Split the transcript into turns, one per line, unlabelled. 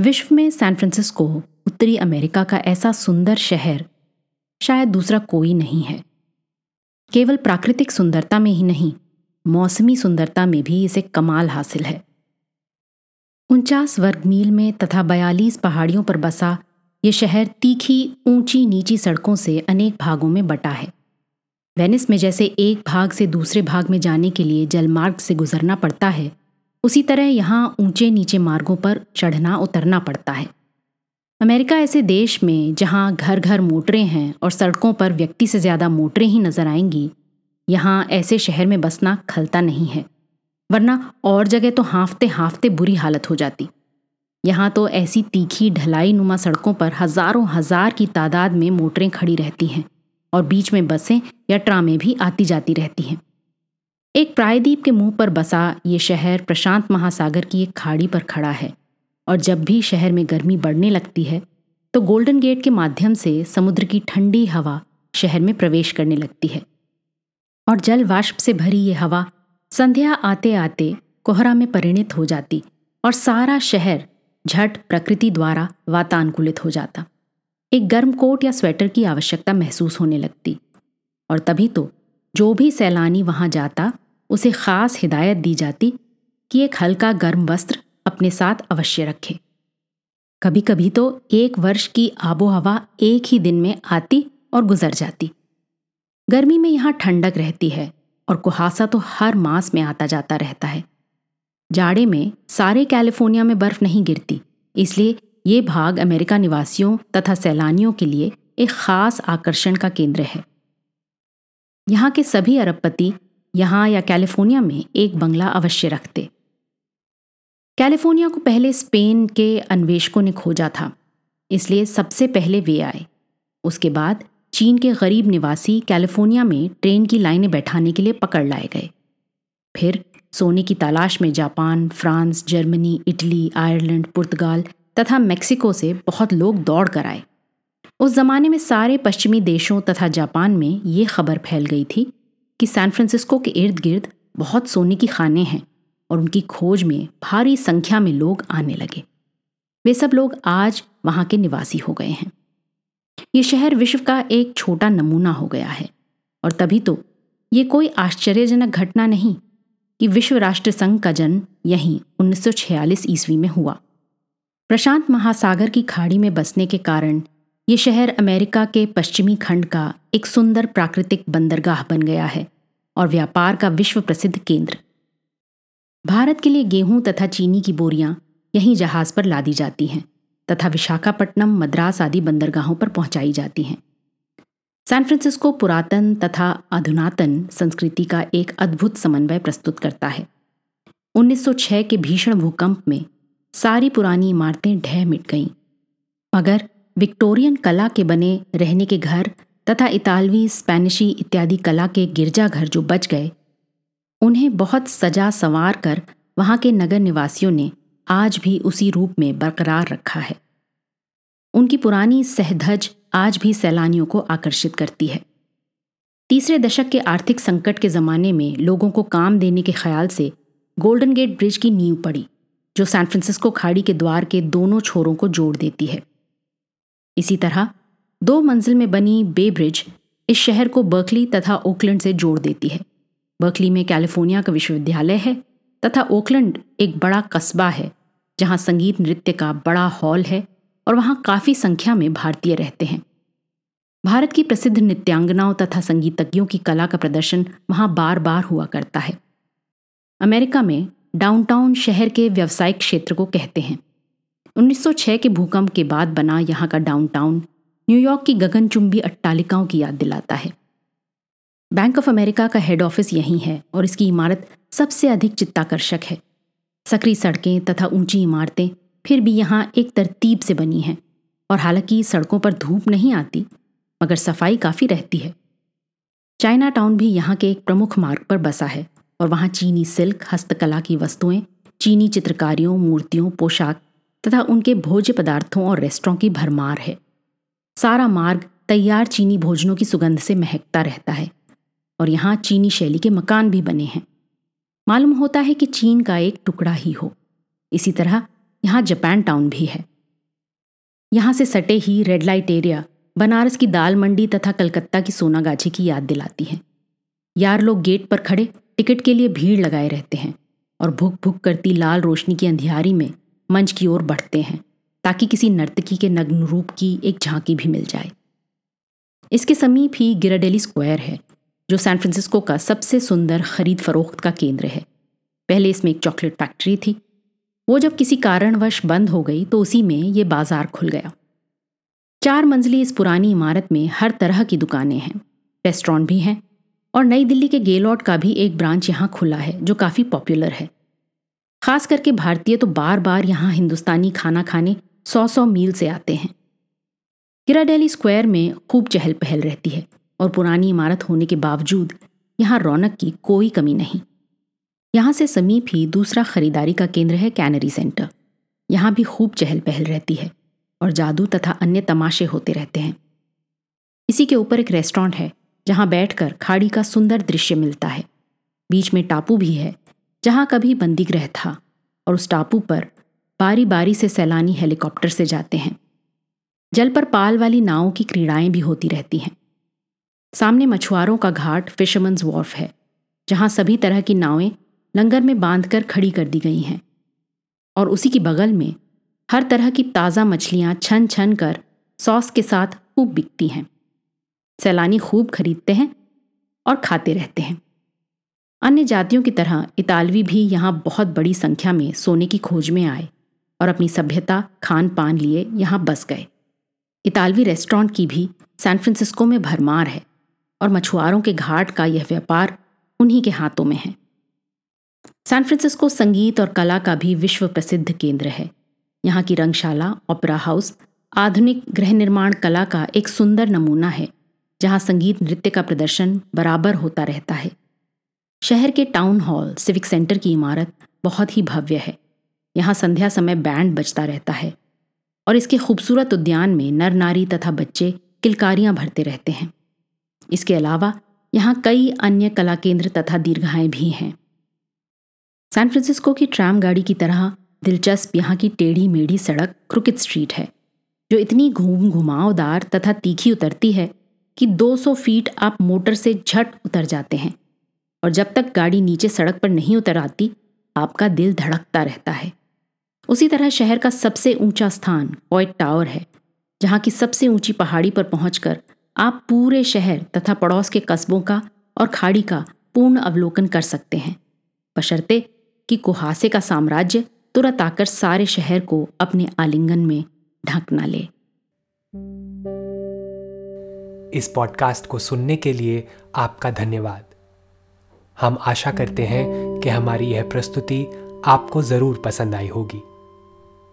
विश्व में San Francisco, उत्तरी अमेरिका का ऐसा सुंदर शहर शायद दूसरा कोई नहीं है। केवल प्राकृतिक सुंदरता में ही नहीं, मौसमी सुंदरता में भी इसे कमाल हासिल है। उनचास वर्ग मील में तथा बयालीस पहाड़ियों पर बसा ये शहर तीखी, ऊँची, नीची सड़कों से अनेक भागों में बटा है। वेनिस में जैसे एक भाग से दूसरे भाग में जाने के लिए जलमार्ग से गुजरना पड़ता है उसी तरह यहाँ ऊँचे नीचे मार्गों पर चढ़ना उतरना पड़ता है। अमेरिका ऐसे देश में जहाँ घर घर मोटरें हैं और सड़कों पर व्यक्ति से ज़्यादा मोटरें ही नज़र आएँगी, यहाँ ऐसे शहर में बसना खलता नहीं है, वरना और जगह तो हाँफते हाँफते बुरी हालत हो जाती। यहाँ तो ऐसी तीखी ढलाई नुमा सड़कों पर हज़ारों हज़ार की तादाद में मोटरें खड़ी रहती हैं और बीच में बसें या ट्रामें भी आती जाती रहती हैं। एक प्रायद्वीप के मुँह पर बसा ये शहर प्रशांत महासागर की एक खाड़ी पर खड़ा है और जब भी शहर में गर्मी बढ़ने लगती है तो गोल्डन गेट के माध्यम से समुद्र की ठंडी हवा शहर में प्रवेश करने लगती है। और जल वाष्प से भरी ये हवा संध्या आते आते कोहरा में परिणित हो जाती और सारा शहर झट प्रकृति द्वारा वातानुकूलित हो जाता। एक गर्म कोट या स्वेटर की आवश्यकता महसूस होने लगती। और तभी तो जो भी सैलानी वहाँ जाता उसे खास हिदायत दी जाती कि एक हल्का गर्म वस्त्र अपने साथ अवश्य रखे। कभी कभी तो एक वर्ष की आबो हवा एक ही दिन में आती और गुजर जाती। गर्मी में यहाँ ठंडक रहती है और कुहासा तो हर मास में आता जाता रहता है। जाड़े में सारे कैलिफ़ोर्निया में बर्फ़ नहीं गिरती, इसलिए ये भाग अमेरिका निवासियों तथा सैलानियों के लिए एक खास आकर्षण का केंद्र है। यहाँ के सभी अरबपति यहाँ या कैलिफ़ोर्निया में एक बंगला अवश्य रखते। कैलिफ़ोर्निया को पहले स्पेन के अन्वेषकों ने खोजा था, इसलिए सबसे पहले वे आए। उसके बाद चीन के गरीब निवासी कैलिफ़ोर्निया में ट्रेन की लाइनें बैठाने के लिए पकड़ लाए गए। फिर सोने की तलाश में Japan, France, Germany, Italy, Ireland, पुर्तगाल तथा मेक्सिको से बहुत लोग दौड़ कर आए। उस जमाने में सारे पश्चिमी देशों तथा जापान में ये खबर फैल गई थी कि सैन फ्रांसिस्को के इर्द गिर्द बहुत सोने की खाने हैं और उनकी खोज में भारी संख्या में लोग आने लगे। वे सब लोग आज वहाँ के निवासी हो गए हैं। ये शहर विश्व का एक छोटा नमूना हो गया है और तभी तो ये कोई आश्चर्यजनक घटना नहीं कि विश्व राष्ट्र संघ का जन्म यहीं 1946 ईस्वी में हुआ। प्रशांत महासागर की खाड़ी में बसने के कारण ये शहर अमेरिका के पश्चिमी खंड का एक सुंदर प्राकृतिक बंदरगाह बन गया है। और व्यापार का विश्व प्रसिद्ध केंद्र। भारत के लिए गेहूँ तथा चीनी की बोरियाँ यहीं जहाज़ पर लादी जाती हैं तथा विशाखापट्टनम, मद्रास आदि बंदरगाहों पर पहुंचाई जाती हैं। सैन फ्रांसिस्को पुरातन तथा अधुनातन संस्कृति का एक अद्भुत समन्वय प्रस्तुत करता है। 1906 के भीषण भूकंप में सारी पुरानी इमारतें ढह मिट गईं। मगर विक्टोरियन कला के बने रहने के घर तथा इतालवी, स्पेनिशी इत्यादि कला के गिरजाघर जो बच गए, उन्हें बहुत सजा संवार कर वहाँ के नगर निवासियों ने आज भी उसी रूप में बरकरार रखा है। उनकी पुरानी सहधज आज भी सैलानियों को आकर्षित करती है। तीसरे दशक के आर्थिक संकट के जमाने में लोगों को काम देने के ख्याल से गोल्डन गेट ब्रिज की नींव पड़ी, जो सैन फ्रांसिस्को खाड़ी के द्वार के दोनों छोरों को जोड़ देती है। इसी तरह दो मंजिल में बनी बे ब्रिज इस शहर को बर्कली तथा ओकलैंड से जोड़ देती है। बर्कली में कैलिफ़ोर्निया का विश्वविद्यालय है तथा ओकलैंड एक बड़ा कस्बा है, जहाँ संगीत नृत्य का बड़ा हॉल है और वहाँ काफ़ी संख्या में भारतीय रहते हैं। भारत की प्रसिद्ध नृत्यांगनाओं तथा संगीतज्ञों की कला का प्रदर्शन वहाँ बार बार हुआ करता है। अमेरिका में डाउनटाउन शहर के व्यावसायिक क्षेत्र को कहते हैं। 1906 के भूकंप के बाद बना यहाँ का डाउनटाउन न्यूयॉर्क की गगनचुंबी अट्टालिकाओं की याद दिलाता है। बैंक ऑफ़ अमेरिका का हेड ऑफ़िस यहीं है और इसकी इमारत सबसे अधिक चित्ताकर्षक है। सकरी सड़कें तथा ऊँची इमारतें फिर भी यहाँ एक तरतीब से बनी हैं और हालाँकि सड़कों पर धूप नहीं आती, मगर सफ़ाई काफ़ी रहती है। चाइना टाउन भी यहाँ के एक प्रमुख मार्ग पर बसा है और वहाँ चीनी सिल्क, हस्तकला की वस्तुएँ, चीनी चित्रकारियों, मूर्तियों, पोशाक तथा उनके भोज्य पदार्थों और रेस्टोरों की भरमार है। सारा मार्ग तैयार चीनी भोजनों की सुगंध से महकता रहता है और यहाँ चीनी शैली के मकान भी बने हैं। मालूम होता है कि चीन का एक टुकड़ा ही हो। इसी तरह यहाँ जापान टाउन भी है। यहाँ से सटे ही रेड लाइट एरिया बनारस की दाल मंडी तथा कलकत्ता की सोनागाछी की याद दिलाती है। यार लोग गेट पर खड़े टिकट के लिए भीड़ लगाए रहते हैं और भुक भुक करती लाल रोशनी की अंधियारी में मंच की ओर बढ़ते हैं। ताकि किसी नर्तकी के नग्न रूप की एक झांकी भी मिल जाए। इसके समीप ही गिराडेली स्क्वायर है, जो सैन फ्रांसिस्को का सबसे सुंदर खरीद फरोख्त का केंद्र है। पहले इसमें एक चॉकलेट फैक्ट्री थी। वो जब किसी कारणवश बंद हो गई तो उसी में ये बाज़ार खुल गया। चार मंजिली इस पुरानी इमारत में हर तरह की दुकानें हैं, रेस्टोरेंट भी हैं, और नई दिल्ली के गेलॉट का भी एक ब्रांच यहाँ खुला है, जो काफ़ी पॉपुलर है। खास करके भारतीय तो बार बार यहाँ हिंदुस्तानी खाना खाने सौ सौ मील से आते हैं। डेली स्क्वायर में खूब चहल पहल रहती है और पुरानी इमारत होने के बावजूद यहाँ रौनक की कोई कमी नहीं। यहाँ से समीप ही दूसरा खरीदारी का केंद्र है कैनरी सेंटर। यहाँ भी खूब चहल पहल रहती है और जादू तथा अन्य तमाशे होते रहते हैं। इसी के ऊपर एक रेस्टोरेंट है जहाँ बैठकर खाड़ी का सुंदर दृश्य मिलता है। बीच में टापू भी है जहाँ कभी बंदीगृह था और उस टापू पर बारी बारी से सैलानी हेलीकॉप्टर से जाते हैं। जल पर पाल वाली नावों की क्रीड़ाएँ भी होती रहती हैं। सामने मछुआरों का घाट फिशरमंस वॉर्फ है, जहाँ सभी तरह की नावें लंगर में बांधकर खड़ी कर दी गई हैं। और उसी की बगल में हर तरह की ताज़ा मछलियाँ छन छन कर सॉस के साथ खूब बिकती हैं। सैलानी खूब खरीदते हैं और खाते रहते हैं। अन्य जातियों की तरह इतालवी भी यहाँ बहुत बड़ी संख्या में सोने की खोज में आए। और अपनी सभ्यता खान पान लिए यहाँ बस गए। इतालवी रेस्टोरेंट की भी सैन फ्रांसिस्को में भरमार है और मछुआरों के घाट का यह व्यापार उन्हीं के हाथों में है। सैन फ्रांसिस्को संगीत और कला का भी विश्व प्रसिद्ध केंद्र है। यहाँ की रंगशाला, ओपेरा हाउस, आधुनिक गृह निर्माण कला का एक सुंदर नमूना है, जहाँ संगीत नृत्य का प्रदर्शन बराबर होता रहता है। शहर के टाउन हॉल, सिविक सेंटर की इमारत बहुत ही भव्य है। यहाँ संध्या समय बैंड बजता रहता है और इसके खूबसूरत उद्यान में नर नारी तथा बच्चे किलकारियाँ भरते रहते हैं। इसके अलावा यहाँ कई अन्य कला केंद्र तथा दीर्घाएँ भी हैं। सैन फ्रांसिस्को की ट्राम गाड़ी की तरह दिलचस्प यहाँ की टेढ़ी मेढ़ी सड़क क्रुकित स्ट्रीट है, जो इतनी घूम घुमावदार तथा तीखी उतरती है कि 200 फीट आप मोटर से झट उतर जाते हैं और जब तक गाड़ी नीचे सड़क पर नहीं उतर आती, आपका दिल धड़कता रहता है। उसी तरह शहर का सबसे ऊँचा स्थान पॉइंट टावर है, जहाँ की सबसे ऊँची पहाड़ी पर पहुंचकर आप पूरे शहर तथा पड़ोस के कस्बों का और खाड़ी का पूर्ण अवलोकन कर सकते हैं। बशर्ते कि कुहासे का साम्राज्य तुरंत आकर सारे शहर को अपने आलिंगन में ढक न ले।
इस पॉडकास्ट को सुनने के लिए आपका धन्यवाद। हम आशा करते हैं कि हमारी यह प्रस्तुति आपको ज़रूर पसंद आई होगी।